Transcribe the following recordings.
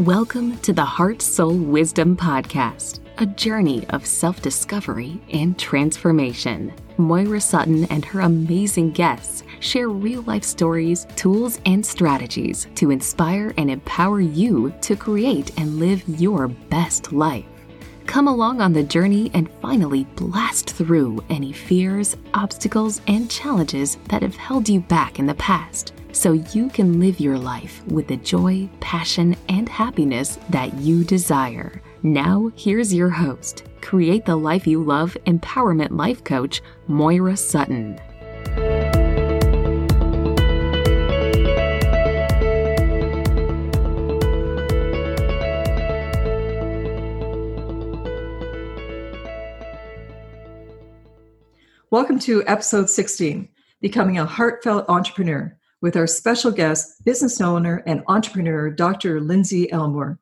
Welcome to the Heart Soul Wisdom Podcast, a journey of self discovery and transformation. Moira Sutton and her amazing guests share real life stories, tools, and strategies to inspire and empower you to create and live your best life. Come along on the journey and finally blast through any fears, obstacles, and challenges that have held you back in the past so you can live your life with the joy, passion, and happiness that you desire. Now, here's your host, Create the Life You Love Empowerment Life Coach, Moira Sutton. Welcome to episode 16 Becoming a Heartfelt Entrepreneur with our special guest, business owner and entrepreneur, Dr. Lindsey Elmore.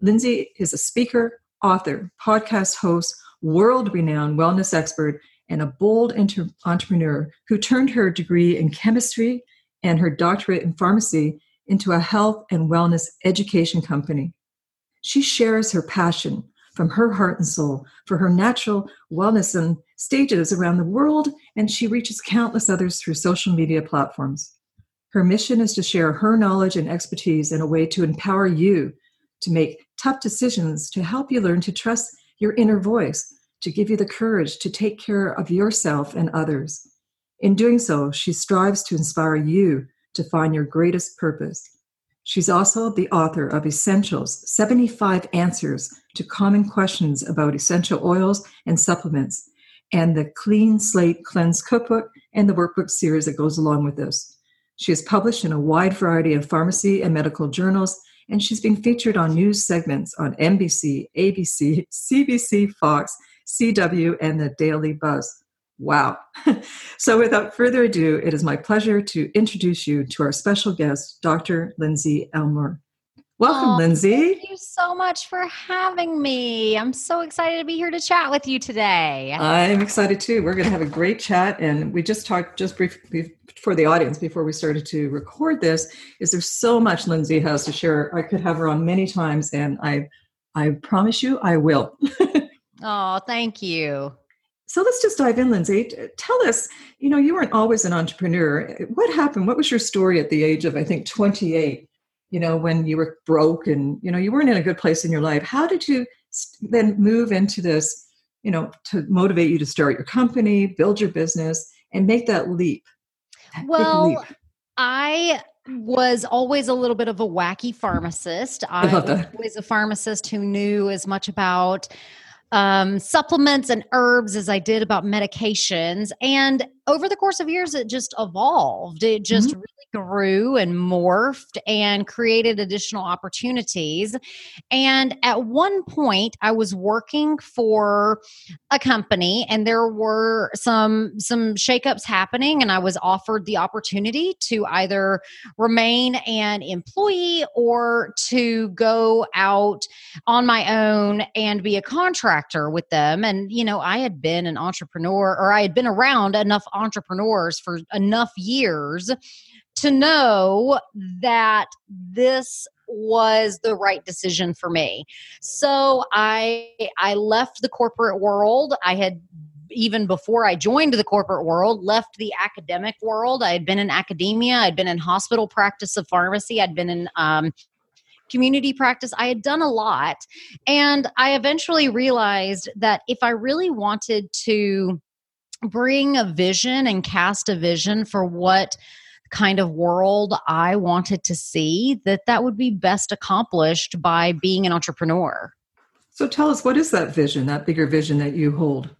Lindsey is a speaker, author, podcast host, world renowned wellness expert, and a bold inter- entrepreneur who turned her degree in chemistry and her doctorate in pharmacy into a health and wellness education company. She shares her passion from her heart and soul for her natural wellness and stages around the world, and she reaches countless others through social media platforms. Her mission is to share her knowledge and expertise in a way to empower you to make tough decisions, to help you learn to trust your inner voice, to give you the courage to take care of yourself and others. In doing so, she strives to inspire you to find your greatest purpose. She's also the author of Essentials 75 Answers to Common Questions about Essential Oils and Supplements, and the Clean Slate Cleanse Cookbook and the workbook series that goes along with this. She has published in a wide variety of pharmacy and medical journals, and she's been featured on news segments on NBC, ABC, CBC, Fox, CW, and the Daily Buzz. Wow. so, without further ado, it is my pleasure to introduce you to our special guest, Dr. Lindsey Elmore. Welcome, oh, Lindsey. Thank you so much for having me. I'm so excited to be here to chat with you today. I'm excited too. We're going to have a great chat. And we just talked just briefly for the audience before we started to record this is there's so much Lindsey has to share. I could have her on many times and I I promise you I will. oh, thank you. So let's just dive in, Lindsey. Tell us, you know, you weren't always an entrepreneur. What happened? What was your story at the age of, I think, 28? you know, when you were broke and, you know, you weren't in a good place in your life. How did you then move into this, you know, to motivate you to start your company, build your business, and make that leap? Well. I was always a little bit of a wacky pharmacist. I, I was always a pharmacist who knew as much about um, supplements and herbs as I did about medications. And over the course of years, it just evolved. It just mm-hmm grew and morphed and created additional opportunities. And at one point, I was working for a company and there were some some shakeups happening and I was offered the opportunity to either remain an employee or to go out on my own and be a contractor with them and you know I had been an entrepreneur or I had been around enough entrepreneurs for enough years to know that this was the right decision for me. So I I left the corporate world. I had even before I joined the corporate world, left the academic world. I had been in academia, I'd been in hospital practice of pharmacy, I'd been in um, community practice. I had done a lot. And I eventually realized that if I really wanted to bring a vision and cast a vision for what kind of world I wanted to see, that that would be best accomplished by being an entrepreneur. So tell us, what is that vision, that bigger vision that you hold?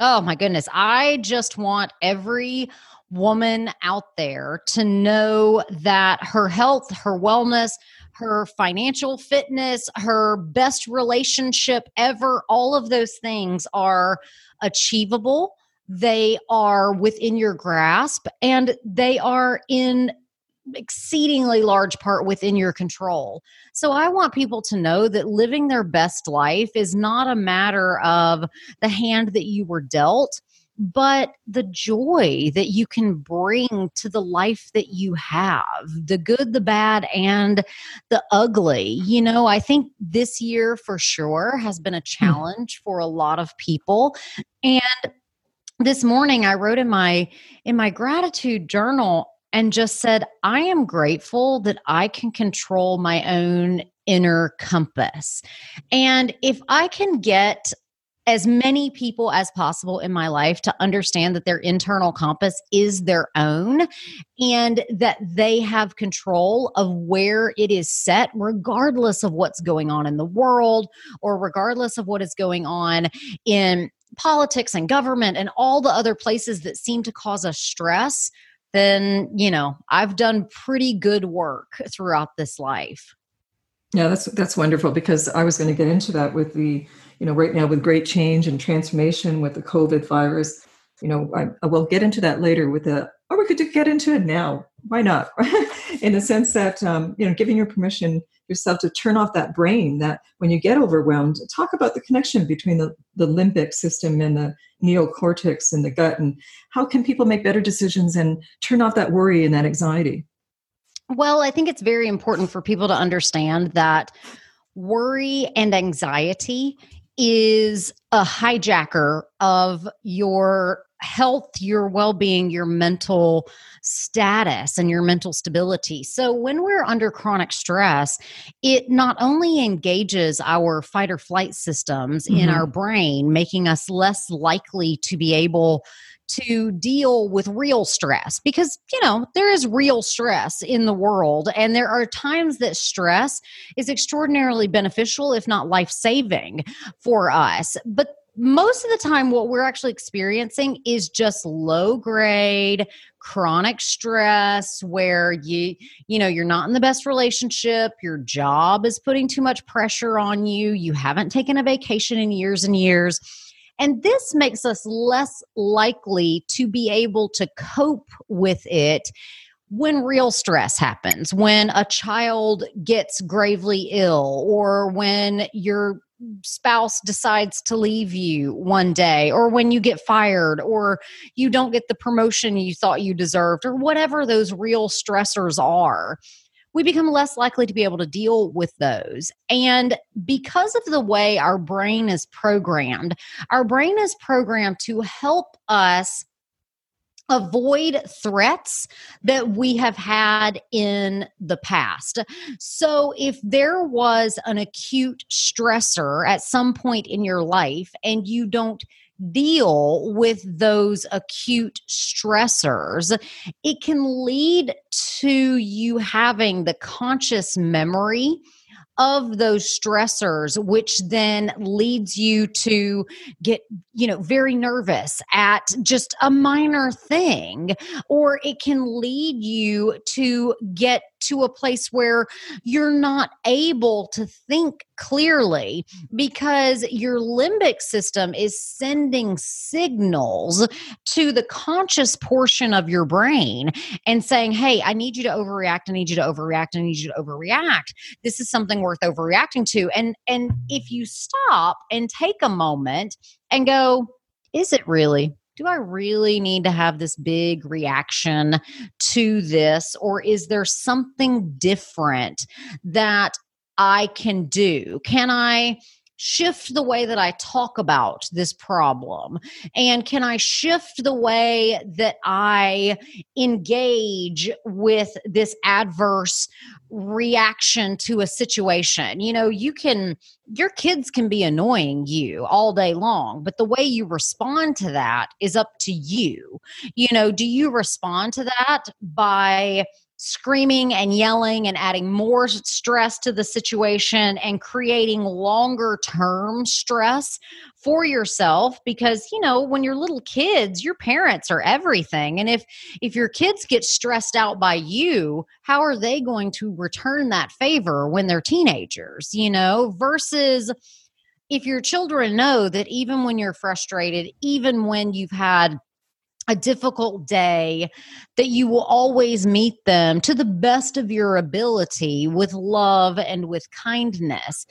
Oh my goodness. I just want every woman out there to know that her health, her wellness, her financial fitness, her best relationship ever, all of those things are achievable they are within your grasp and they are in exceedingly large part within your control. So I want people to know that living their best life is not a matter of the hand that you were dealt. but the joy that you can bring to the life that you have the good, the bad, and the ugly. You know, I think this year for sure has been a hmm. challenge for a lot of people. And this morning I wrote in my in my gratitude journal and just said I am grateful that I can control my own inner compass. And if I can get as many people as possible in my life to understand that their internal compass is their own and that they have control of where it is set, regardless of what's going on in the world or regardless of what is going on in politics and government and all the other places that seem to cause us stress. Then, you know, I've done pretty good work throughout this life. Yeah, that's that's wonderful because I was going to get into that with the, you know, right now with great change and transformation with the COVID virus. You know, I, I will get into that later with the, or we could get into it now. Why not? In the sense that, um, you know, giving your permission yourself to turn off that brain that when you get overwhelmed, talk about the connection between the, the limbic system and the neocortex in the gut and how can people make better decisions and turn off that worry and that anxiety? Well, I think it's very important for people to understand that worry and anxiety is a hijacker of your health, your well being, your mental status, and your mental stability. So, when we're under chronic stress, it not only engages our fight or flight systems mm-hmm. in our brain, making us less likely to be able to deal with real stress because, you know, there is real stress in the world. And there are times that stress is extraordinarily beneficial, if not life saving for us. But most of the time what we're actually experiencing is just low grade chronic stress where you you know you're not in the best relationship your job is putting too much pressure on you you haven't taken a vacation in years and years. And this makes us less likely to be able to cope with it when real stress happens, when a child gets gravely ill, or when your spouse decides to leave you one day, or when you get fired, or you don't get the promotion you thought you deserved, or whatever those real stressors are we become less likely to be able to deal with those. And because of the way our brain is programmed, our brain is programmed to help us avoid threats that we have had in the past. So, if there was an acute stressor at some point in your life and you don't deal with those acute stressors, it can lead to you having the conscious memory of those stressors which then leads you to get you know very nervous at just a minor thing or it can lead you to get to a place where you're not able to think clearly because your limbic system is sending signals to the conscious portion of your brain and saying, Hey, I need you to overreact. I need you to overreact. I need you to overreact. This is something worth overreacting to. And and if you stop and take a moment and go, is it really? Do I really need to have this big reaction to this? Or is there something different that I can do? Can I shift the way that I talk about this problem? And can I shift the way that I engage with this adverse reaction to a situation? You know, you can, your kids can be annoying you all day long, but the way you respond to that is up to you. You know, do you respond to that by, screaming and yelling and adding more stress to the situation and creating longer term stress for yourself because you know when you're little kids your parents are everything. And if if your kids get stressed out by you how are they going to return that favor when they're teenagers you know? Versus if your children know that even when you're frustrated even when you've had a difficult day, that you will always meet them to the best of your ability with love and with kindness.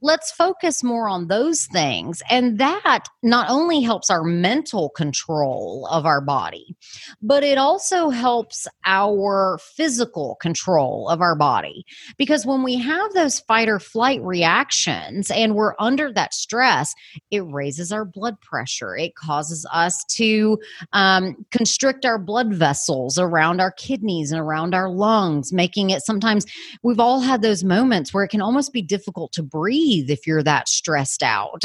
Let's focus more on those things. And that not only helps our mental control of our body, but it also helps our physical control of our body. Because when we have those fight or flight reactions and we're under that stress, it raises our blood pressure. It causes us to um, constrict our blood vessels around our kidneys and around our lungs, making it sometimes we've all had those moments where it can almost be difficult to breathe if you're that stressed out.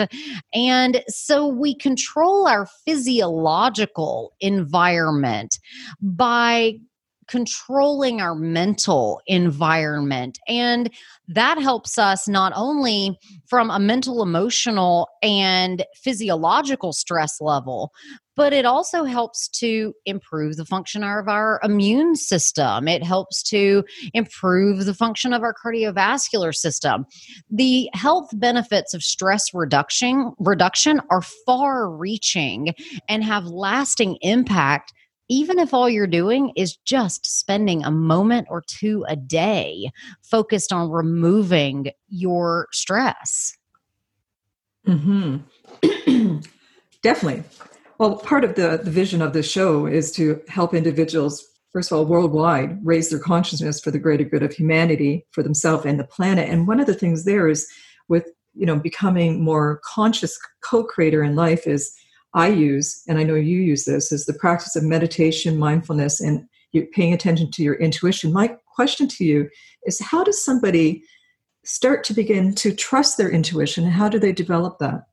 And so we control our physiological environment by controlling our mental environment. And that helps us not only from a mental, emotional, and physiological stress level, but it also helps to improve the function of our immune system. It helps to improve the function of our cardiovascular system. The health benefits of stress reduction reduction are far reaching and have lasting impact even if all you're doing is just spending a moment or two a day focused on removing your stress. Mhm. Definitely. Well, part of the, the vision of this show is to help individuals, first of all, worldwide, raise their consciousness for the greater good of humanity, for themselves and the planet. And one of the things there is with you know becoming more conscious co-creator in life is I use, and I know you use this, is the practice of meditation, mindfulness, and paying attention to your intuition. My question to you is how does somebody start to begin to trust their intuition? How do they develop that?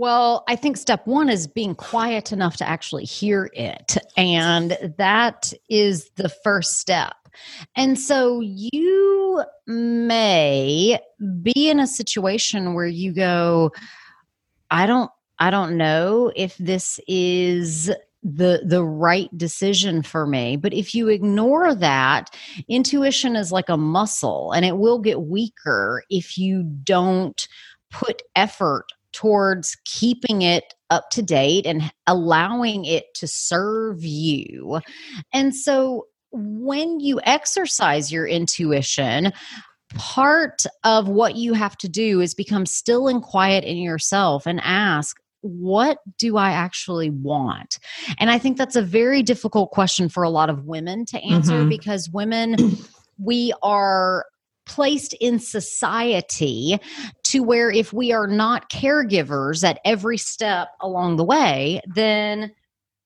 Well, I think step one is being quiet enough to actually hear it. And that is the first step. And so you may be in a situation where you go, I don't I don't know if this is the the right decision for me but if you ignore that intuition is like a muscle and it will get weaker if you don't put effort towards keeping it up to date and allowing it to serve you. And so when you exercise your intuition, part of what you have to do is become still and quiet in yourself and ask, what do I actually want? And I think that's a very difficult question for a lot of women to answer mm-hmm. because women, we are placed in society to where if we are not caregivers at every step along the way, then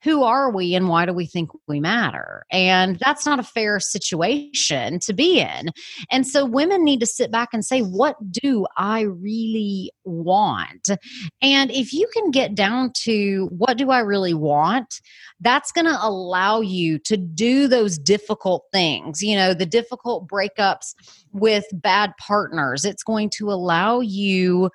who are we and why do we think we matter? And that's not a fair situation to be in. And so women need to sit back and say, what do I really want? And if you can get down to what do I really want, that's going to allow you to do those difficult things, you know, the difficult breakups with bad partners. It's going to allow you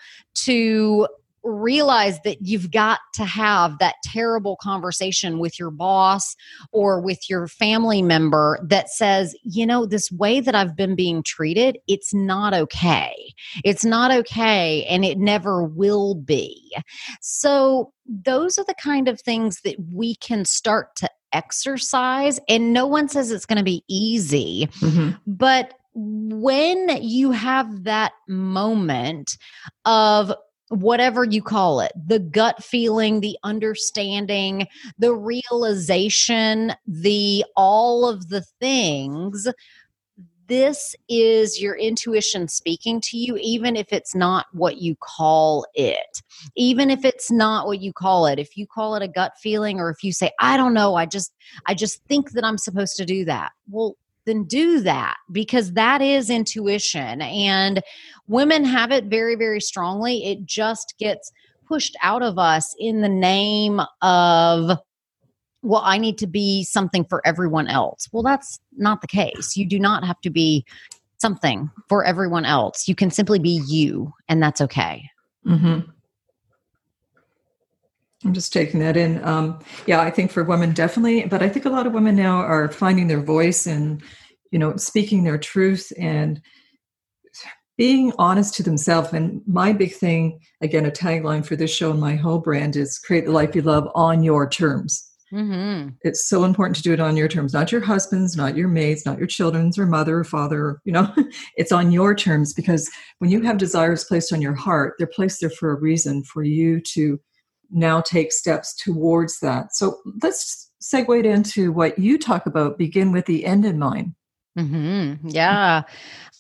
to realize that you've got to have that terrible conversation with your boss or with your family member that says, you know, this way that I've been being treated, it's not okay. It's not okay and it never will be. So, those are the kind of things that we can start to exercise. And no one says it's going to be easy, mm-hmm. but when you have that moment of whatever you call it the gut feeling the understanding the realization the all of the things this is your intuition speaking to you even if it's not what you call it. Even if it's not what you call it if you call it a gut feeling or if you say i don't know i just i just think that i'm supposed to do that. Well then do that because that is intuition. And women have it very, very strongly. It just gets pushed out of us in the name of, well, I need to be something for everyone else. Well, that's not the case. You do not have to be something for everyone else. You can simply be you, and that's okay. Mm-hmm. I'm just taking that in. Um, yeah, I think for women definitely, but I think a lot of women now are finding their voice and you know speaking their truth and being honest to themselves. And my big thing, again, a tagline for this show and my whole brand is create the life you love on your terms. Mm-hmm. It's so important to do it on your terms, not your husband's, not your maid's, not your children's or mother or father. You know, it's on your terms because when you have desires placed on your heart, they're placed there for a reason for you to now take steps towards that. So let's segue into what you talk about. Begin with the end in mind. Mm-hmm. Yeah.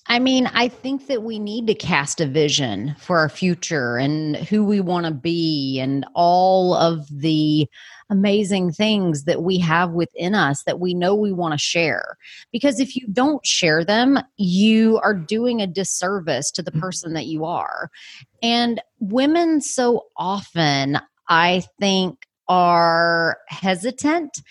I mean, I think that we need to cast a vision for our future and who we want to be and all of the amazing things that we have within us that we know we want to share. Because if you don't share them, you are doing a disservice to the mm-hmm. person that you are. And women so often, I think, are hesitant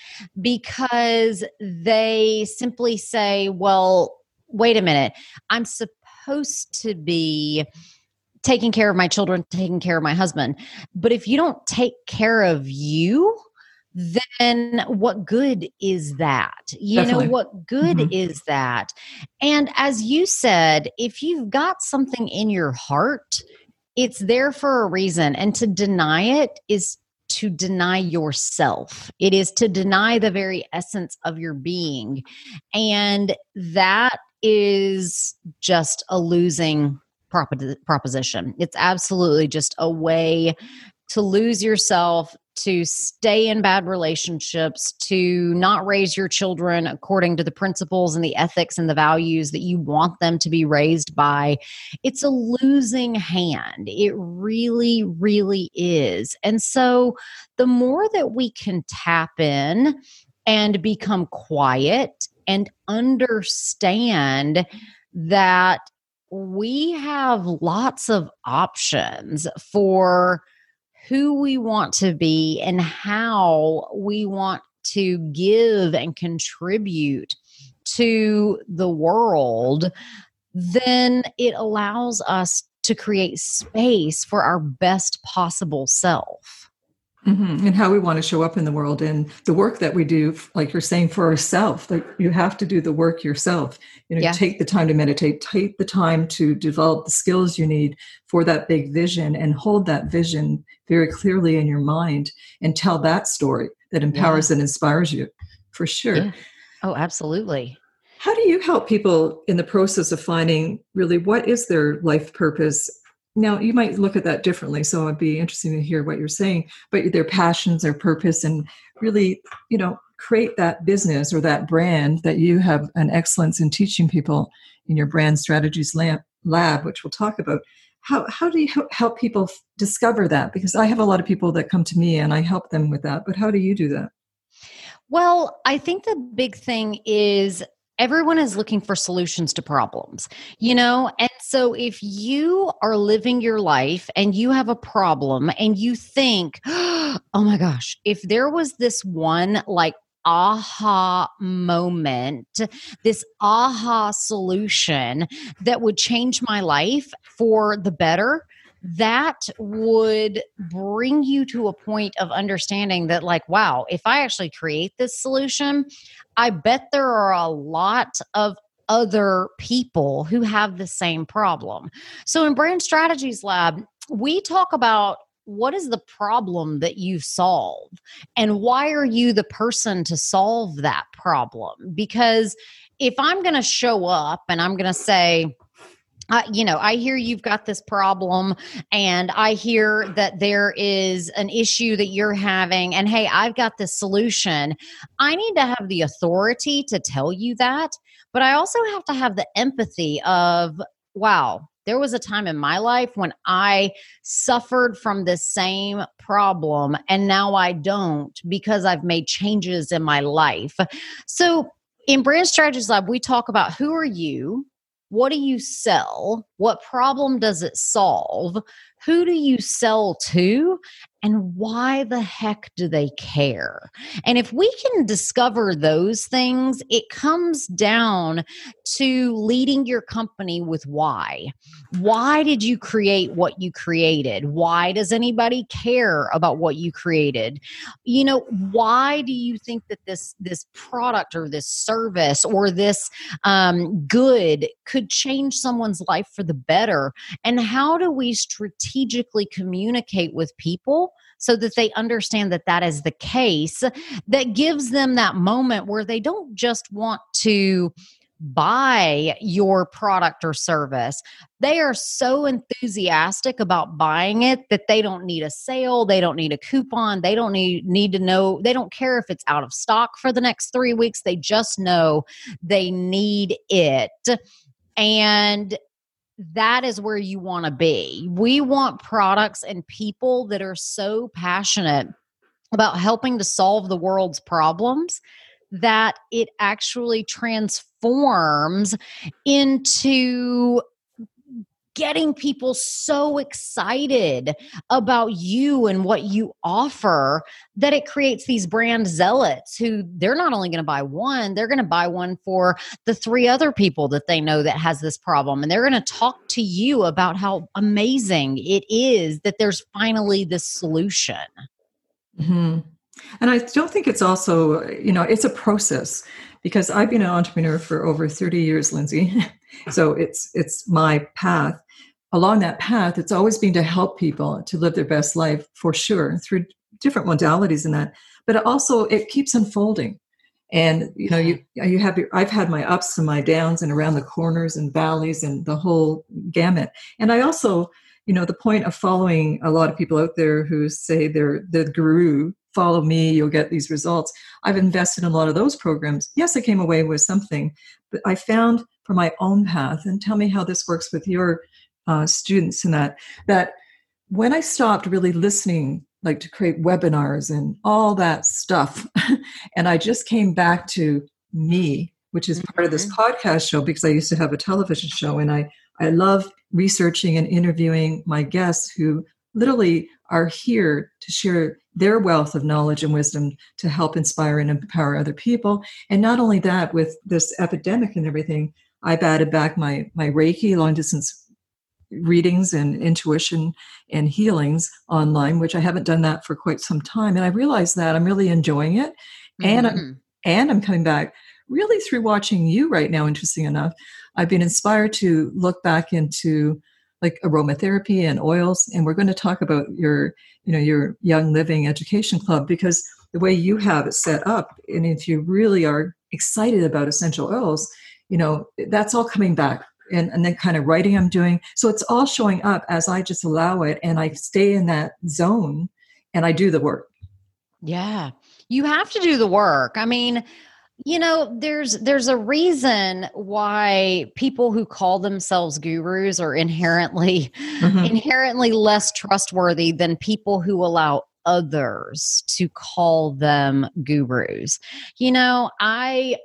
because they simply say, well, wait a minute, I'm supposed to be taking care of my children, taking care of my husband. But if you don't take care of you, then what good is that? You Definitely. know, what good mm-hmm. is that? And as you said, if you've got something in your heart, it's there for a reason. And to deny it is to deny yourself. It is to deny the very essence of your being. And that is just a losing proposition. It's absolutely just a way to lose yourself, to stay in bad relationships, to not raise your children according to the principles and the ethics and the values that you want them to be raised by. It's a losing hand. It really, really is. And so the more that we can tap in and become quiet and understand that we have lots of options for who we want to be and how we want to give and contribute to the world, then it allows us to create space for our best possible self. Mm-hmm. And how we want to show up in the world and the work that we do, like you're saying, for ourselves. Like you have to do the work yourself. You know, yeah. take the time to meditate, take the time to develop the skills you need for that big vision and hold that vision very clearly in your mind and tell that story that empowers yeah. and inspires you for sure. Yeah. Oh, absolutely. How do you help people in the process of finding really what is their life purpose now, you might look at that differently, so it'd be interesting to hear what you're saying. But their passions, their purpose, and really, you know, create that business or that brand that you have an excellence in teaching people in your brand strategies lab, which we'll talk about. How, how do you help people discover that? Because I have a lot of people that come to me and I help them with that. But how do you do that? Well, I think the big thing is everyone is looking for solutions to problems, you know? So if you are living your life and you have a problem and you think, oh my gosh, if there was this one like aha moment, this aha solution that would change my life for the better, that would bring you to a point of understanding that, like, wow, if I actually create this solution, I bet there are a lot of other people who have the same problem. So in Brand Strategies Lab, we talk about what is the problem that you solve and why are you the person to solve that problem? Because if I'm going to show up and I'm going to say, uh, you know, I hear you've got this problem, and I hear that there is an issue that you're having, and hey, I've got this solution. I need to have the authority to tell you that, but I also have to have the empathy of, wow, there was a time in my life when I suffered from the same problem, and now I don't because I've made changes in my life. So, in Brand Strategies Lab, we talk about who are you? what do you sell? What problem does it solve? Who do you sell to? And why the heck do they care? And if we can discover those things, it comes down to leading your company with why. Why did you create what you created? Why does anybody care about what you created? You know, why do you think that this this product or this service or this um, good could change someone's life for the better? And how do we strategically communicate with people? So that they understand that that is the case that gives them that moment where they don't just want to buy your product or service. They are so enthusiastic about buying it that they don't need a sale, they don't need a coupon, they don't need need to know, they don't care if it's out of stock for the next 3 weeks. They just know they need it. And that is where you want to be. We want products and people that are so passionate about helping to solve the world's problems that it actually transforms into getting people so excited about you and what you offer that it creates these brand zealots who they're not only going to buy one they're going to buy one for the three other people that they know that has this problem and they're going to talk to you about how amazing it is that there's finally this solution mm-hmm. And I don't think it's also, you know, it's a process because I've been an entrepreneur for over 30 years, Lindsey. so it's it's my path. Along that path, it's always been to help people to live their best life for sure through different modalities in that. But also it keeps unfolding. And you know, you you have your, I've had my ups and my downs and around the corners and valleys and the whole gamut. And I also, you know, the point of following a lot of people out there who say they're the guru follow me, you'll get these results. I've invested in a lot of those programs. Yes, I came away with something, but I found for my own path, and tell me how this works with your uh, students and that, that when I stopped really listening, like to create webinars and all that stuff, and I just came back to me, which is part of this mm-hmm. podcast show because I used to have a television show and I, I love researching and interviewing my guests who literally are here to share their wealth of knowledge and wisdom to help inspire and empower other people. And not only that, with this epidemic and everything, I've added back my my Reiki long distance readings and intuition and healings online, which I haven't done that for quite some time. And I realized that I'm really enjoying it. Mm-hmm. And I'm, and I'm coming back really through watching you right now, interesting enough. I've been inspired to look back into like aromatherapy and oils and we're going to talk about your you know your young living education club because the way you have it set up and if you really are excited about essential oils you know that's all coming back and, and then kind of writing i'm doing. So it's all showing up as i just allow it and i stay in that zone and i do the work. Yeah. You have to do the work. I mean you know there's there's a reason why people who call themselves gurus are inherently mm-hmm. inherently less trustworthy than people who allow others to call them gurus. You know i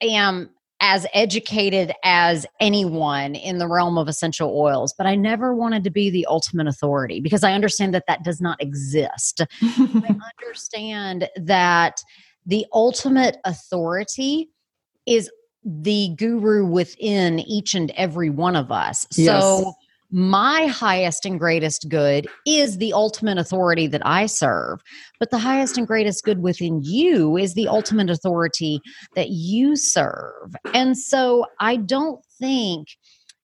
am as educated as anyone in the realm of essential oils, but I never wanted to be the ultimate authority because I understand that that does not exist. I understand that the ultimate authority is the guru within each and every one of us. Yes. So my highest and greatest good is the ultimate authority that I serve. But the highest and greatest good within you is the ultimate authority that you serve. And so I don't think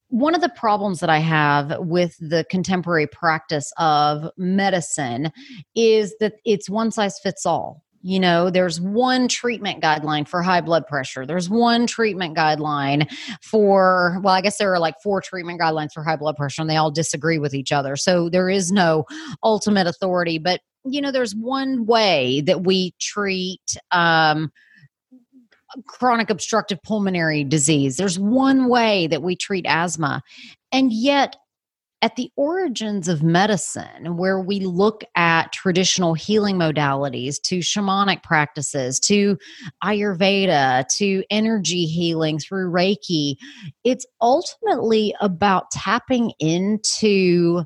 one of the problems that I have with the contemporary practice of medicine is that it's one size fits all you know there's one treatment guideline for high blood pressure. There's one treatment guideline for well i guess there are like four treatment guidelines for high blood pressure and they all disagree with each other. So there is no ultimate authority but you know there's one way that we treat um, chronic obstructive pulmonary disease. There's one way that we treat asthma. And yet at the origins of medicine, where we look at traditional healing modalities to shamanic practices to Ayurveda to energy healing through Reiki, it's ultimately about tapping into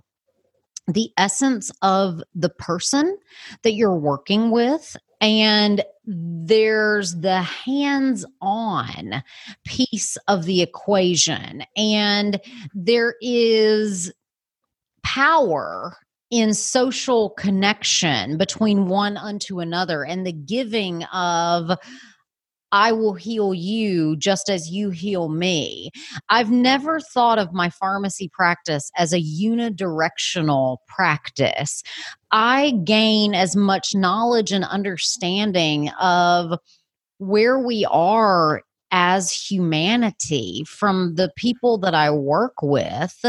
the essence of the person that you're working with and there's the hands on piece of the equation. And there is power in social connection between one unto another and the giving of I will heal you just as you heal me. I've never thought of my pharmacy practice as a unidirectional practice. I gain as much knowledge and understanding of where we are as humanity from the people that I work with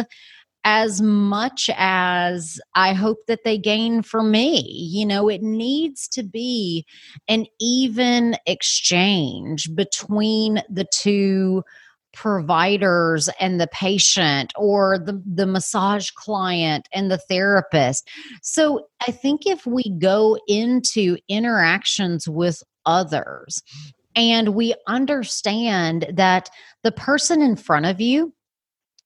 as much as I hope that they gain for me. You know, it needs to be an even exchange between the two providers and the patient or the the massage client and the therapist. So I think if we go into interactions with others and we understand that the person in front of you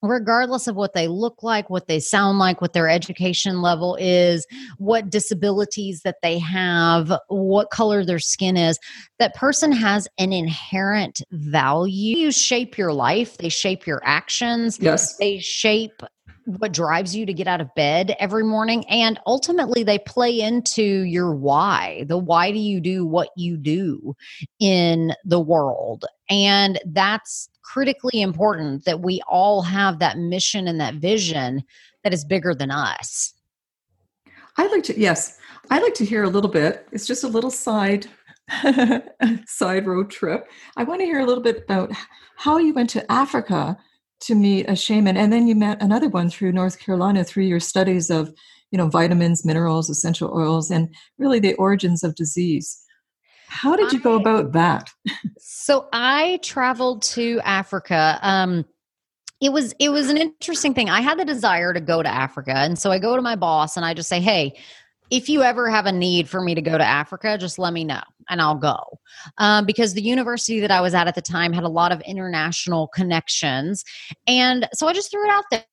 regardless of what they look like, what they sound like, what their education level is, what disabilities that they have, what color their skin is, that person has an inherent value. You shape your life, they shape your actions. Yes. They shape what drives you to get out of bed every morning and ultimately they play into your why the why do you do what you do in the world and that's critically important that we all have that mission and that vision that is bigger than us. I'd like to yes i'd like to hear a little bit it's just a little side side road trip. I want to hear a little bit about how you went to africa to meet a shaman and then you met another one through north carolina through your studies of you know vitamins minerals essential oils and really the origins of disease. How did you go about that? So i traveled to africa. Um, it was it was an interesting thing. I had the desire to go to africa and so i go to my boss and i just say hey if you ever have a need for me to go to Africa, just let me know and I'll go. Um, because the university that I was at at the time had a lot of international connections. And so I just threw it out there.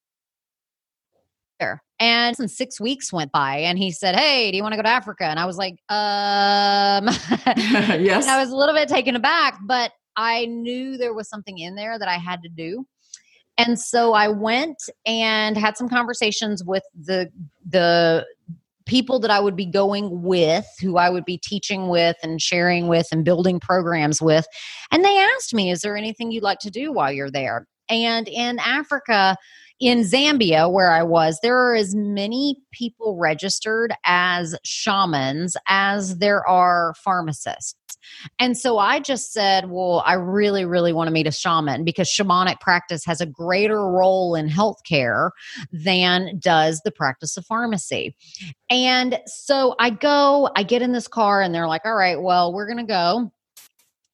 And some six weeks went by and he said, Hey, do you want to go to Africa? And I was like, um, yes. I was a little bit taken aback, but I knew there was something in there that I had to do. And so I went and had some conversations with the the people that I would be going with, who I would be teaching with and sharing with and building programs with. And they asked me, Is there anything you'd like to do while you're there? And in Africa, in Zambia, where I was, there are as many people registered as shamans as there are pharmacists. And so I just said, well, I really, really want to meet a shaman because shamanic practice has a greater role in healthcare than does the practice of pharmacy. And so I go, I get in this car, and they're like, all right, well, we're going to go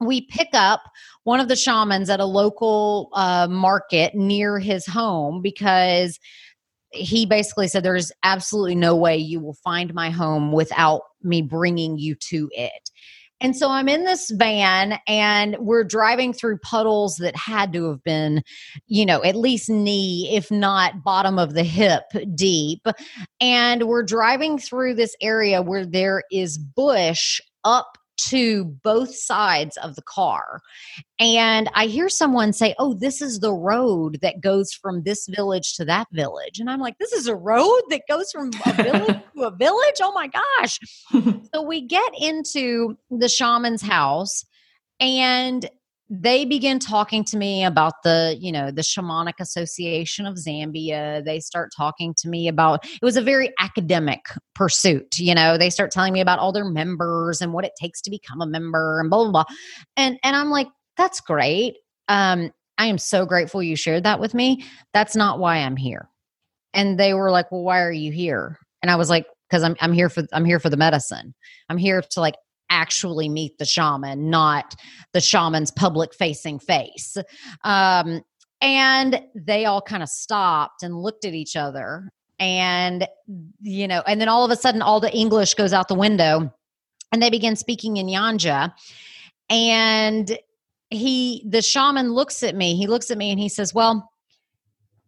we pick up one of the shamans at a local uh, market near his home because he basically said there's absolutely no way you will find my home without me bringing you to it and so I'm in this van and we're driving through puddles that had to have been, you know, at least knee, if not bottom of the hip deep. And we're driving through this area where there is bush up to both sides of the car. And I hear someone say, Oh, this is the road that goes from this village to that village. And I'm like, This is a road that goes from a village to a village? Oh my gosh. so we get into the shaman's house and they begin talking to me about the you know the shamanic association of zambia. They start talking to me about it was a very academic pursuit you know? They start telling me about all their members and what it takes to become a member and blah blah blah. And and i'm like that's great. Um i am so grateful you shared that with me. That's not why i'm here. And they were like well why are you here? And i was like because I'm, I'm here for i'm here for the medicine. I'm here to like actually meet the shaman, not the shaman's public facing face. Um, and they all kind of stopped and looked at each other. And, you know, and then all of a sudden, all the English goes out the window and they begin speaking in Nyanja. And he, the shaman looks at me, he looks at me and he says, Well,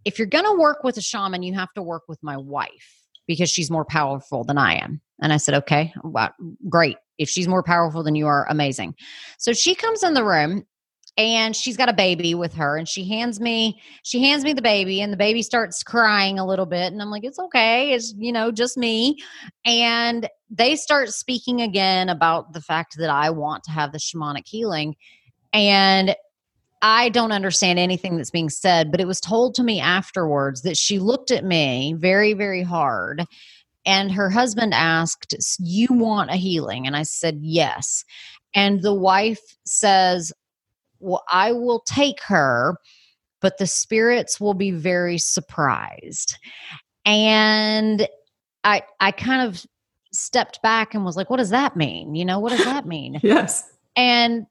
if you're going to work with a shaman, you have to work with my wife because she's more powerful than I am. And I said, okay, great. If she's more powerful than you are, amazing. So she comes in the room and she's got a baby with her and she hands me she hands me the baby and the baby starts crying a little bit and I'm like it's okay it's you know just me and they start speaking again about the fact that I want to have the shamanic healing And I don't understand anything that's being said, but it was told to me afterwards that she looked at me very, very hard. And her husband asked, You want a healing? And I said, Yes. And the wife says, Well, I will take her, but the spirits will be very surprised. And I I kind of stepped back and was like, what does that mean? You know, what does that mean? yes. And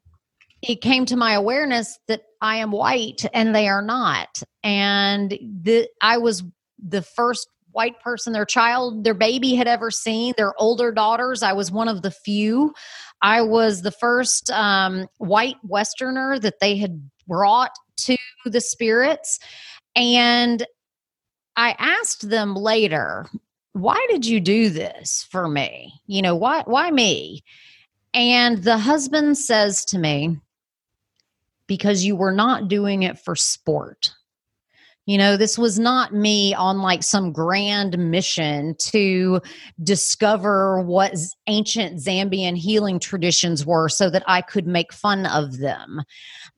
it came to my awareness that I am white and they are not. And the, I was the first white person their child, their baby had ever seen, their older daughters. I was one of the few. I was the first um, white Westerner that they had brought to the spirits. And I asked them later, why did you do this for me? You know, why why me? And the husband says to me, because you were not doing it for sport. You know, this was not me on like some grand mission to discover what ancient Zambian healing traditions were so that I could make fun of them.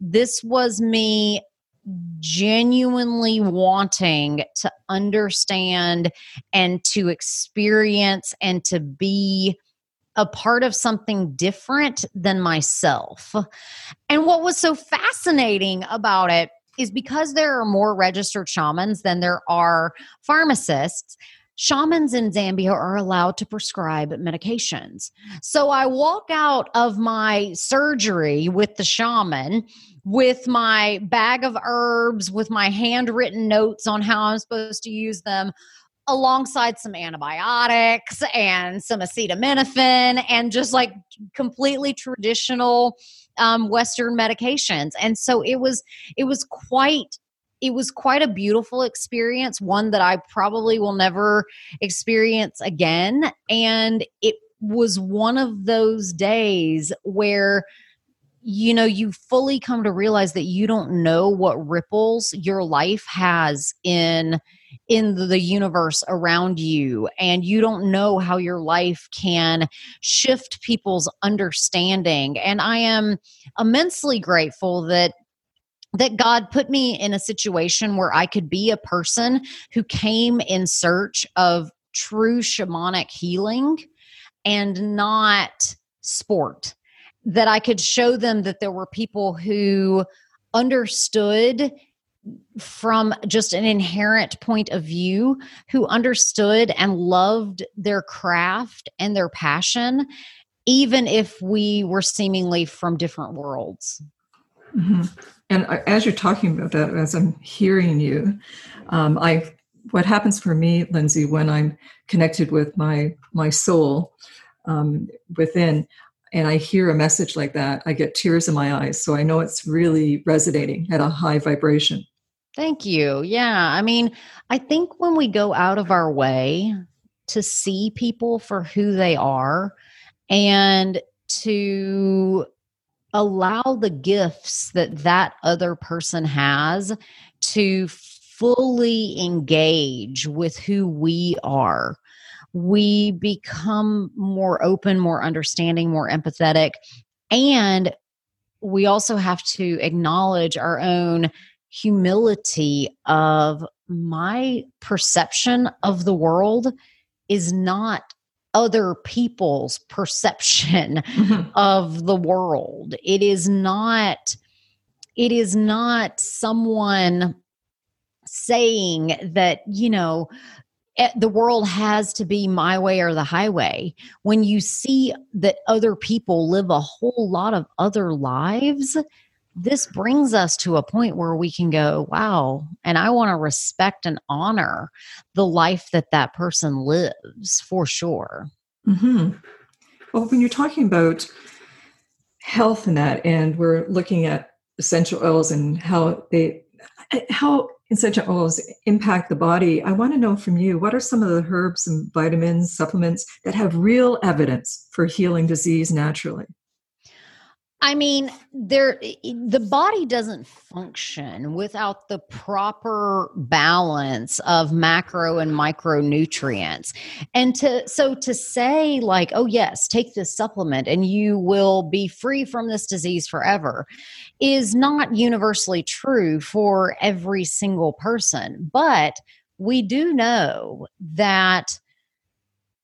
This was me genuinely wanting to understand and to experience and to be a part of something different than myself. And what was so fascinating about it is because there are more registered shamans than there are pharmacists. Shamans in Zambia are allowed to prescribe medications. So I walk out of my surgery with the shaman with my bag of herbs, with my handwritten notes on how I'm supposed to use them, alongside some antibiotics and some acetaminophen and just like completely traditional um, Western medications. And so it was, it was quite it was quite a beautiful experience, one that I probably will never experience again. And it was one of those days where you know you fully come to realize that you don't know what ripples your life has in in the universe around you and you don't know how your life can shift people's understanding and i am immensely grateful that that God put me in a situation where I could be a person who came in search of true shamanic healing and not sport that I could show them that there were people who understood from just an inherent point of view who understood and loved their craft and their passion even if we were seemingly from different worlds mm-hmm. and as you're talking about that as i'm hearing you um, i what happens for me Lindsey when i'm connected with my my soul um, within and I hear a message like that, I get tears in my eyes. So I know it's really resonating at a high vibration. Thank you. Yeah. I mean, I think when we go out of our way to see people for who they are and to allow the gifts that that other person has to fully engage with who we are we become more open, more understanding, more empathetic. And we also have to acknowledge our own humility of my perception of the world is not other people's perception mm-hmm. of the world it is not it is not someone saying that you know the world has to be my way or the highway. When you see that other people live a whole lot of other lives, this brings us to a point where we can go, wow, and I want to respect and honor the life that that person lives for sure. Mm-hmm. Well, when you're talking about health and that, and we're looking at essential oils and how they, how essential oils oh, impact the body, I want to know from you what are some of the herbs and vitamins, supplements that have real evidence for healing disease naturally? I mean, there the body doesn't function without the proper balance of macro and micronutrients. And to so to say like, oh yes, take this supplement and you will be free from this disease forever is not universally true for every single person. But we do know that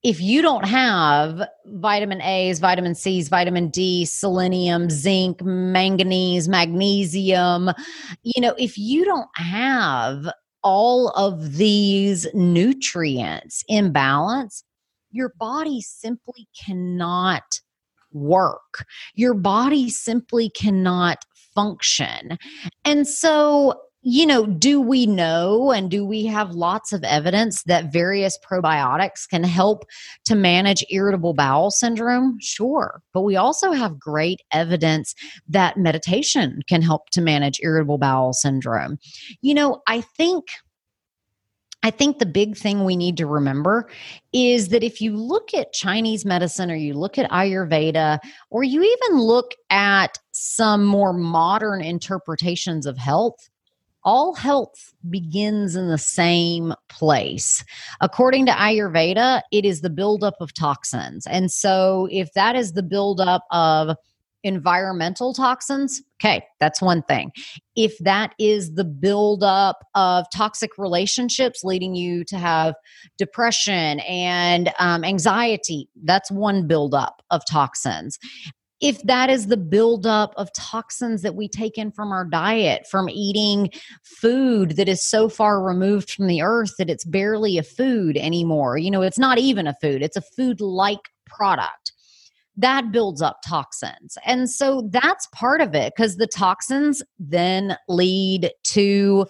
if you don't have vitamin A's, vitamin C's, vitamin D, selenium, zinc, manganese, magnesium, you know, if you don't have all of these nutrients in balance, your body simply cannot work. Your body simply cannot function. And so you know, do we know and do we have lots of evidence that various probiotics can help to manage irritable bowel syndrome? Sure. But we also have great evidence that meditation can help to manage irritable bowel syndrome. You know, I think. I think the big thing we need to remember is that if you look at Chinese medicine or you look at Ayurveda or you even look at some more modern interpretations of health, all health begins in the same place. According to Ayurveda, it is the buildup of toxins. And so, if that is the buildup of environmental toxins, okay, that's one thing. If that is the buildup of toxic relationships leading you to have depression and um, anxiety, that's one buildup of toxins if that is the buildup of toxins that we take in from our diet, from eating food that is so far removed from the earth that it's barely a food anymore. You know, it's not even a food, it's a food like product. That builds up toxins. And so that's part of it because the toxins then lead to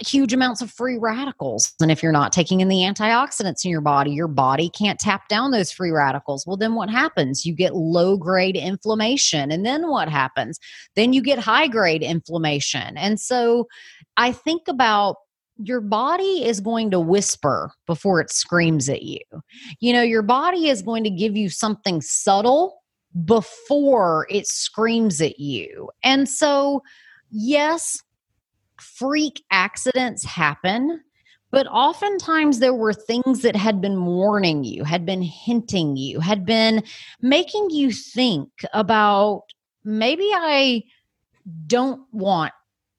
huge amounts of free radicals. And if you're not taking in the antioxidants in your body, your body can't tap down those free radicals. Well, then what happens? You get low grade inflammation. And then what happens? Then you get high grade inflammation. And so I think about your body is going to whisper before it screams at you. You know, your body is going to give you something subtle before it screams at you. And so, yes, freak accidents happen, but oftentimes there were things that had been warning you, had been hinting you, had been making you think about maybe I don't want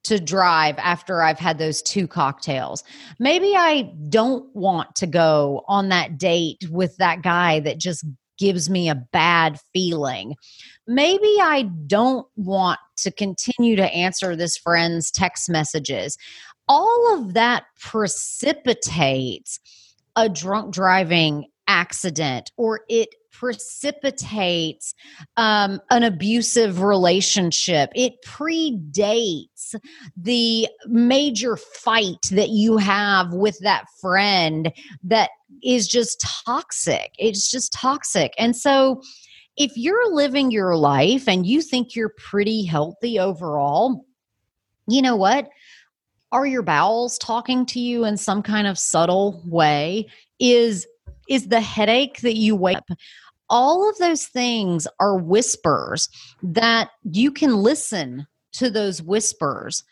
to drive after I've had those two cocktails. Maybe I don't want to go on that date with that guy that just gives me a bad feeling. Maybe I don't want to continue to answer this friend's text messages. All of that precipitates a drunk driving accident or it precipitates um, an abusive relationship. It predates the major fight that you have with that friend that is just toxic. It's just toxic. And so, if you're living your life and you think you're pretty healthy overall, you know what? Are your bowels talking to you in some kind of subtle way? Is is the headache that you wake up all of those things are whispers that you can listen to those whispers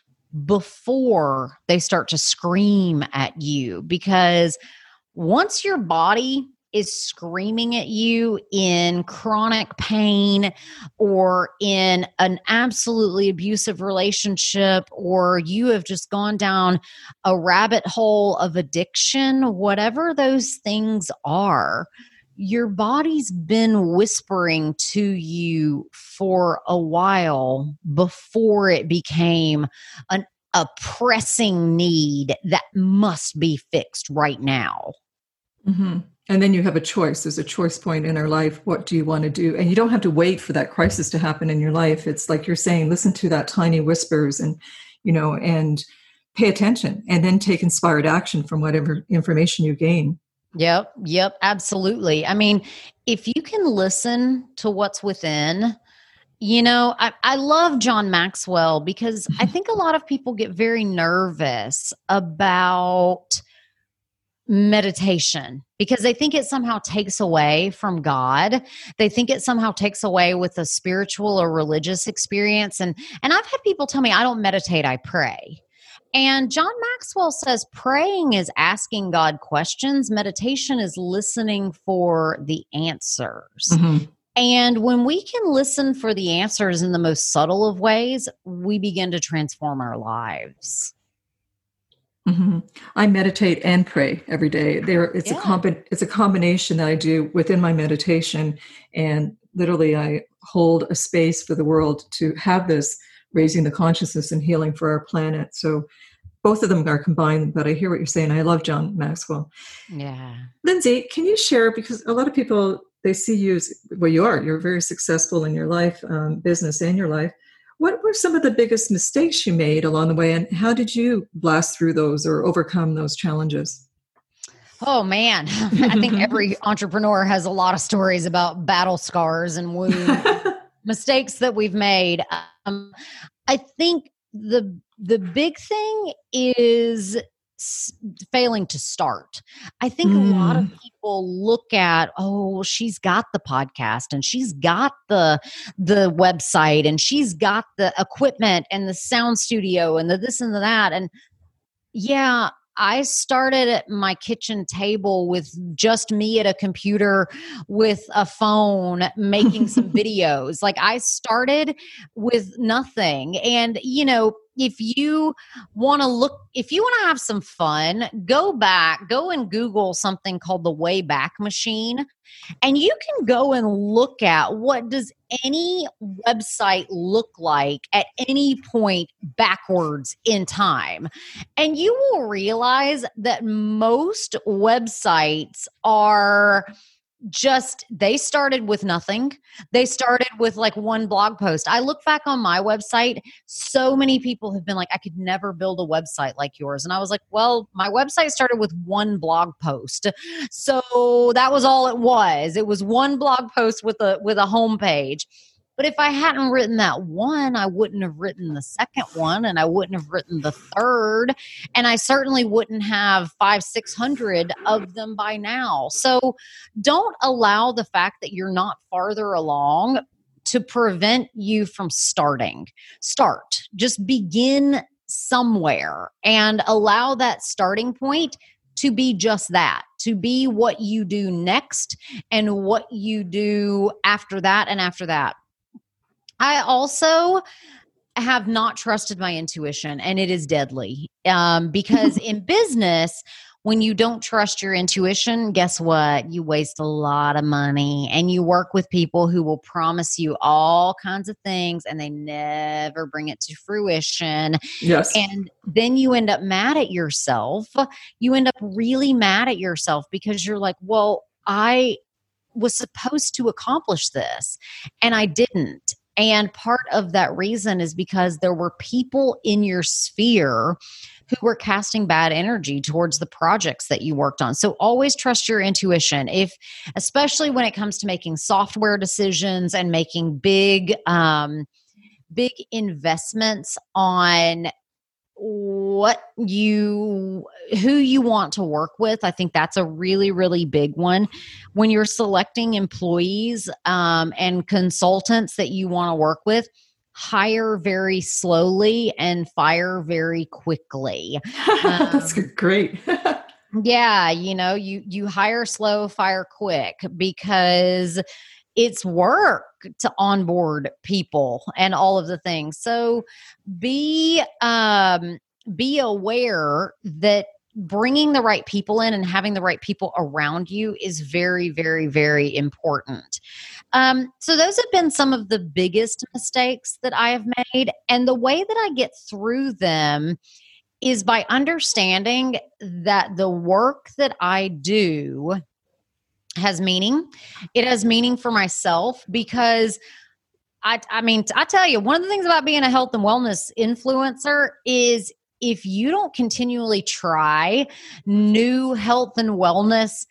before they start to scream at you because once your body is screaming at you in chronic pain or in an absolutely abusive relationship, or you have just gone down a rabbit hole of addiction, whatever those things are, your body's been whispering to you for a while before it became an a pressing need that must be fixed right now. Mm-hmm. And then you have a choice. There's a choice point in our life. What do you want to do? And you don't have to wait for that crisis to happen in your life. It's like you're saying, listen to that tiny whispers and, you know, and pay attention and then take inspired action from whatever information you gain. Yep, yep, absolutely. I mean, if you can listen to what's within, you know, I, I love John Maxwell because I think a lot of people get very nervous about meditation because they think it somehow takes away from God. They think it somehow takes away with a spiritual or religious experience and and I've had people tell me I don't meditate, I pray. And John Maxwell says praying is asking God questions, meditation is listening for the answers. Mm-hmm. And when we can listen for the answers in the most subtle of ways, we begin to transform our lives. Mm-hmm. I meditate and pray every day. There, it's yeah. a combi- it's a combination that I do within my meditation, and literally, I hold a space for the world to have this raising the consciousness and healing for our planet. So, both of them are combined. But I hear what you're saying. I love John Maxwell. Yeah, Lindsey, can you share because a lot of people they see you as well. You are. You're very successful in your life, um, business, and your life what were some of the biggest mistakes you made along the way, and how did you blast through those or overcome those challenges? Oh man, I think every entrepreneur has a lot of stories about battle scars and wounds, mistakes that we've made. Um, I think the the big thing is failing to start. I think mm. a lot of mm. people look at, oh, she's got the podcast and she's got the the website and she's got the equipment and the sound studio and the this and the that and yeah, I started at my kitchen table with just me at a computer with a phone making some videos. Like I started with nothing. And, you know, if you want to look if you want to have some fun go back go and google something called the wayback machine and you can go and look at what does any website look like at any point backwards in time. And you will realize that most websites are just they started with nothing. They started with like one blog post. I look back on my website, so many people have been like I could never build a website like yours. And I was like, well, my website started with one blog post. So that was all it was. It was one blog post with a with a homepage. But if I hadn't written that one, I wouldn't have written the second one and I wouldn't have written the third. And I certainly wouldn't have five, 600 of them by now. So don't allow the fact that you're not farther along to prevent you from starting. Start, just begin somewhere and allow that starting point to be just that, to be what you do next and what you do after that and after that. I also have not trusted my intuition and it is deadly um, because in business when you don't trust your intuition guess what? You waste a lot of money and you work with people who will promise you all kinds of things and they never bring it to fruition yes. and then you end up mad at yourself. You end up really mad at yourself because you're like well i was supposed to accomplish this and I didn't. And part of that reason is because there were people in your sphere who were casting bad energy towards the projects that you worked on. So always trust your intuition. If especially when it comes to making software decisions and making big um big investments on what you who you want to work with i think that's a really really big one. When you're selecting employees um, and consultants that you want to work with hire very slowly and fire very quickly. Um, that's great. yeah you know you you hire slow fire quick because it's work to onboard people and all of the things. So be um be aware that bringing the right people in and having the right people around you is very very very important um, so those have been some of the biggest mistakes that i have made and the way that i get through them is by understanding that the work that i do has meaning. It has meaning for myself because I, I mean, I tell you, one of the things about being a health and wellness influencer is if you don't continually try new health and wellness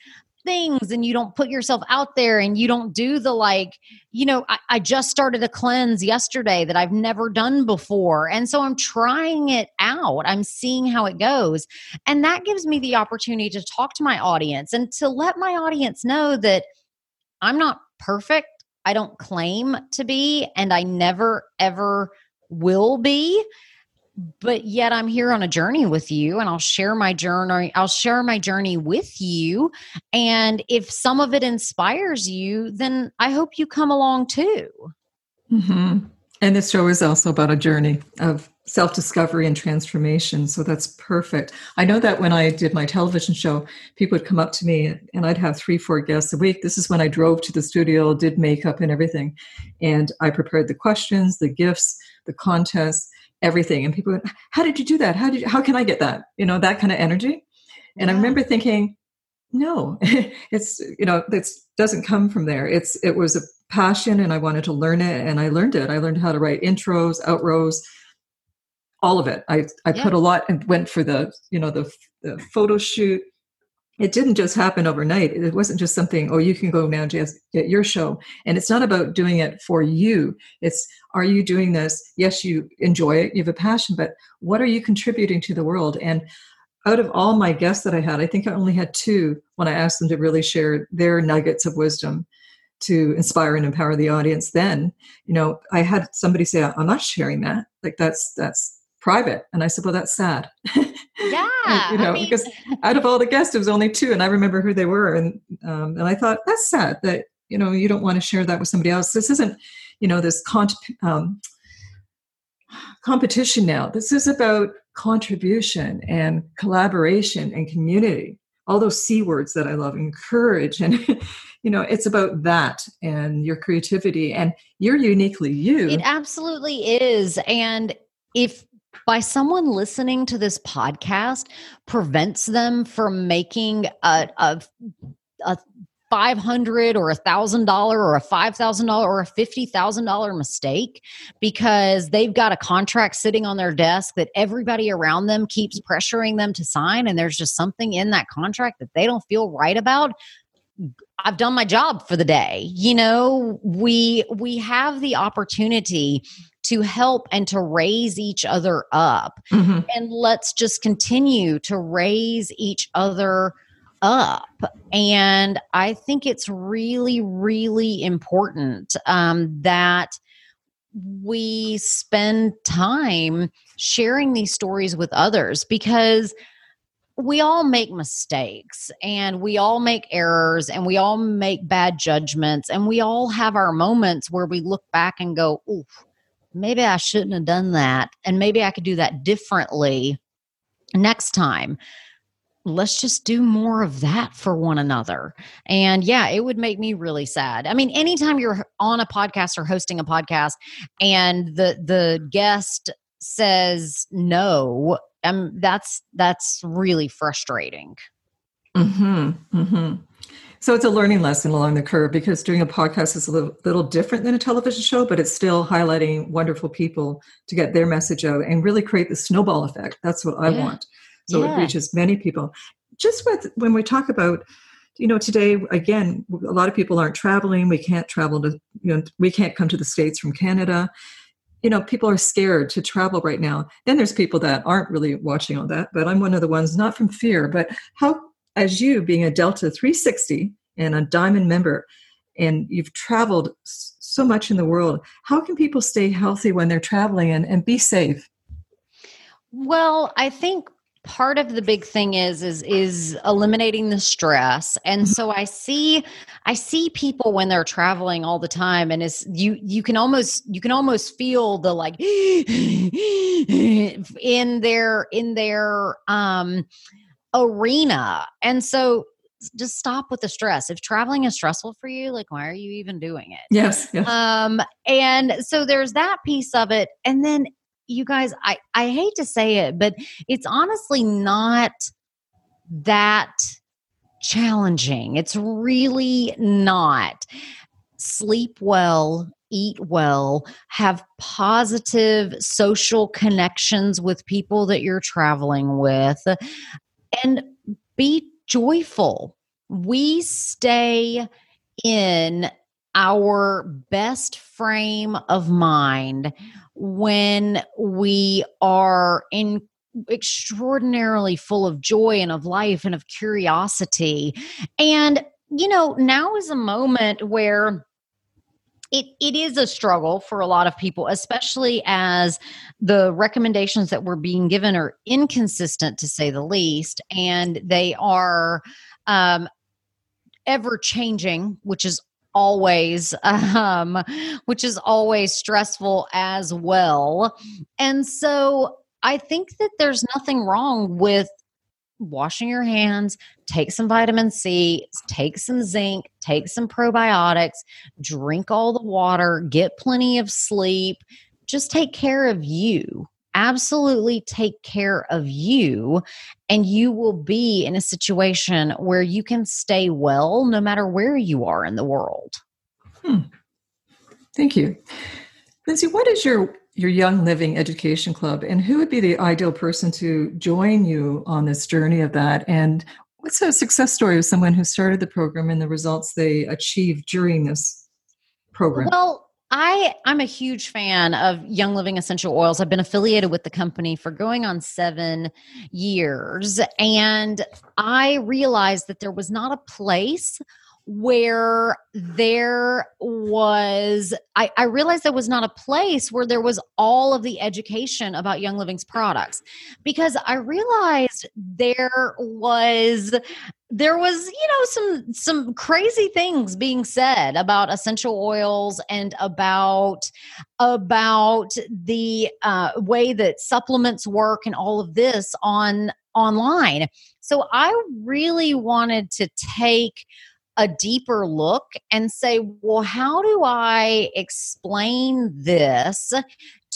things and you don't put yourself out there and you don't do the like you know I, I, just started a cleanse yesterday that i've never done before. And so i'm trying it out. I'm seeing how it goes. And that gives me the opportunity to talk to my audience and to let my audience know that i'm not perfect. I don't claim to be and i never ever will be but yet I'm here on a journey with you and I'll share my journey I'll share my journey with you and if some of it inspires you then I hope you come along too. hmm And this show is also about a journey of self discovery and transformation. So that's perfect. I know that when I did my television show, people would come up to me and I'd have three, four guests a week. This is when I drove to the studio, did makeup and everything. And I prepared the questions, the gifts, the contests everything and people went, how did you do that how did you, how can i get that you know that kind of energy and yeah. i remember thinking no it's you know it doesn't come from there it's it was a passion and i wanted to learn it and i learned it i learned how to write intros outros all of it i i yeah. put a lot and went for the you know the, the photo shoot it didn't just happen overnight. It wasn't just something, oh, you can go now just get your show. And it's not about doing it for you. It's, are you doing this? Yes, you enjoy it, you have a passion, but what are you contributing to the world? And out of all my guests that I had, I think I only had two when I asked them to really share their nuggets of wisdom to inspire and empower the audience. Then, you know, I had somebody say, I'm not sharing that. Like that's, that's, private. And I said, well, that's sad. Yeah. you know, I mean, because out of all the guests, it was only two, and I remember who they were. And, um, and I thought, that's sad that, you know, you don't want to share that with somebody else. This isn't, you know, this con- um, competition now. This is about contribution and collaboration and community. All those C words that I love, encourage. And, you know, it's about that and your creativity. And you're uniquely you. It absolutely is. And if by someone listening to this podcast prevents them from making a, a, a 500 or a thousand dollar or a five thousand dollar or a fifty thousand dollar mistake because they've got a contract sitting on their desk that everybody around them keeps pressuring them to sign and there's just something in that contract that they don't feel right about I've done my job for the day. You know, we we have the opportunity to help and to raise each other up. Mm-hmm. And let's just continue to raise each other up. And I think it's really, really important um, that we spend time sharing these stories with others because we all make mistakes and we all make errors and we all make bad judgments and we all have our moments where we look back and go, ooh, maybe I shouldn't have done that. And maybe I could do that differently next time. Let's just do more of that for one another. And yeah, it would make me really sad. I mean, anytime you're on a podcast or hosting a podcast and the the guest says no, um that's that's really frustrating. Mhm. Mhm. So it's a learning lesson along the curve because doing a podcast is a little, little, different than a television show, but it's still highlighting wonderful people to get their message out and really create the snowball effect. That's what I yeah. want. So yeah. it reaches many people. Just with when we talk about, you know, today again, a lot of people aren't traveling. We can't travel to, you know, we can't come to the states from Canada. You know, people are scared to travel right now. Then there's people that aren't really watching all that, but I'm one of the ones not from fear, but how as you being a Delta 360 and a Diamond member, and you've traveled so much in the world, how can people stay healthy when they're traveling and, and be safe? Well, I think part of the big thing is is is eliminating the stress and mm-hmm. so i see i see people when they're traveling all the time and it's you you can almost you can almost feel the like in their in their um arena. And so just stop with the stress. If traveling is stressful for you, like why are you even doing it? Yes. yes. Um and so there's that piece of it. And then you guys, I I hate to say it, but it's honestly not that challenging. It's really not. Sleep well, eat well, have positive social connections with people that you're traveling with, and be joyful we stay in our best frame of mind when we are in extraordinarily full of joy and of life and of curiosity. And you know now is a moment where it, it is a struggle for a lot of people, especially as the recommendations that were being given are inconsistent to say the least, and they are um, ever changing, which is always um, which is always stressful as well. And so i think that there's nothing wrong with washing your hands take some vitamin c take some zinc take some probiotics drink all the water get plenty of sleep. Just take care of you absolutely take care of you and you will be in a situation where you can stay well no matter where you are in the world. Hmm. Thank you. Lindsey, what is your your Young Living Education Club and who would be the ideal person to join you on this journey of that and what's a success story of someone who started the program and the results they achieved during this program? Well, I I'm a huge fan of Young Living Essential Oils. I've been affiliated with the company for going on 7 years and I realized that there was not a place where there was I, I, realized there was not a place where there was all of the education about young living's products because i realized there was there was you know some some crazy things being said about essential oils and about about the uh, way that supplements work and all of this on online. So i really wanted to take a deeper look and say, well, how do I explain this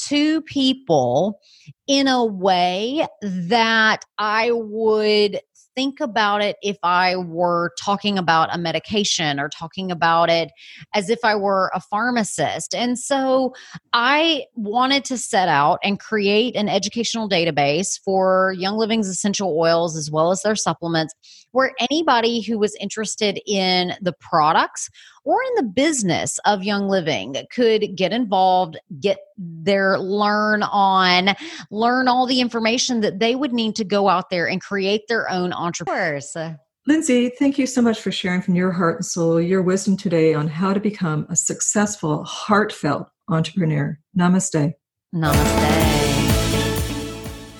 to people in a way that I would think about it if I were talking about a medication or talking about it as if I were a pharmacist. And so I wanted to set out and create an educational database for Young Living's essential oils as well as their supplements, where anybody who was interested in the products or in the business of Young Living could get involved, get their learn on, learn all the information that they would need to go out there and create their own entrepreneurs. Uh, Lindsey, thank you so much for sharing from your heart and soul your wisdom today on how to become a successful, heartfelt entrepreneur. Namaste. Namaste.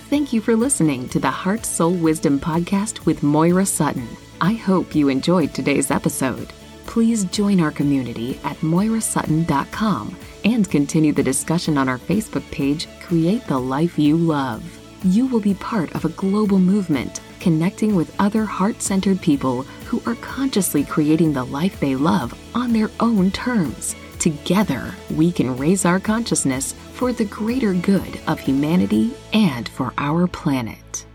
Thank you for listening to the Heart Soul Wisdom Podcast with Moira Sutton. I hope you enjoyed today's episode please join our community at moirasutton.com and continue the discussion on our Facebook page, Create the Life You Love. You will be part of a global movement connecting with other heart centered people who are consciously creating the life they love on their own terms. Together, we can raise our consciousness for the greater good of humanity and for our planet.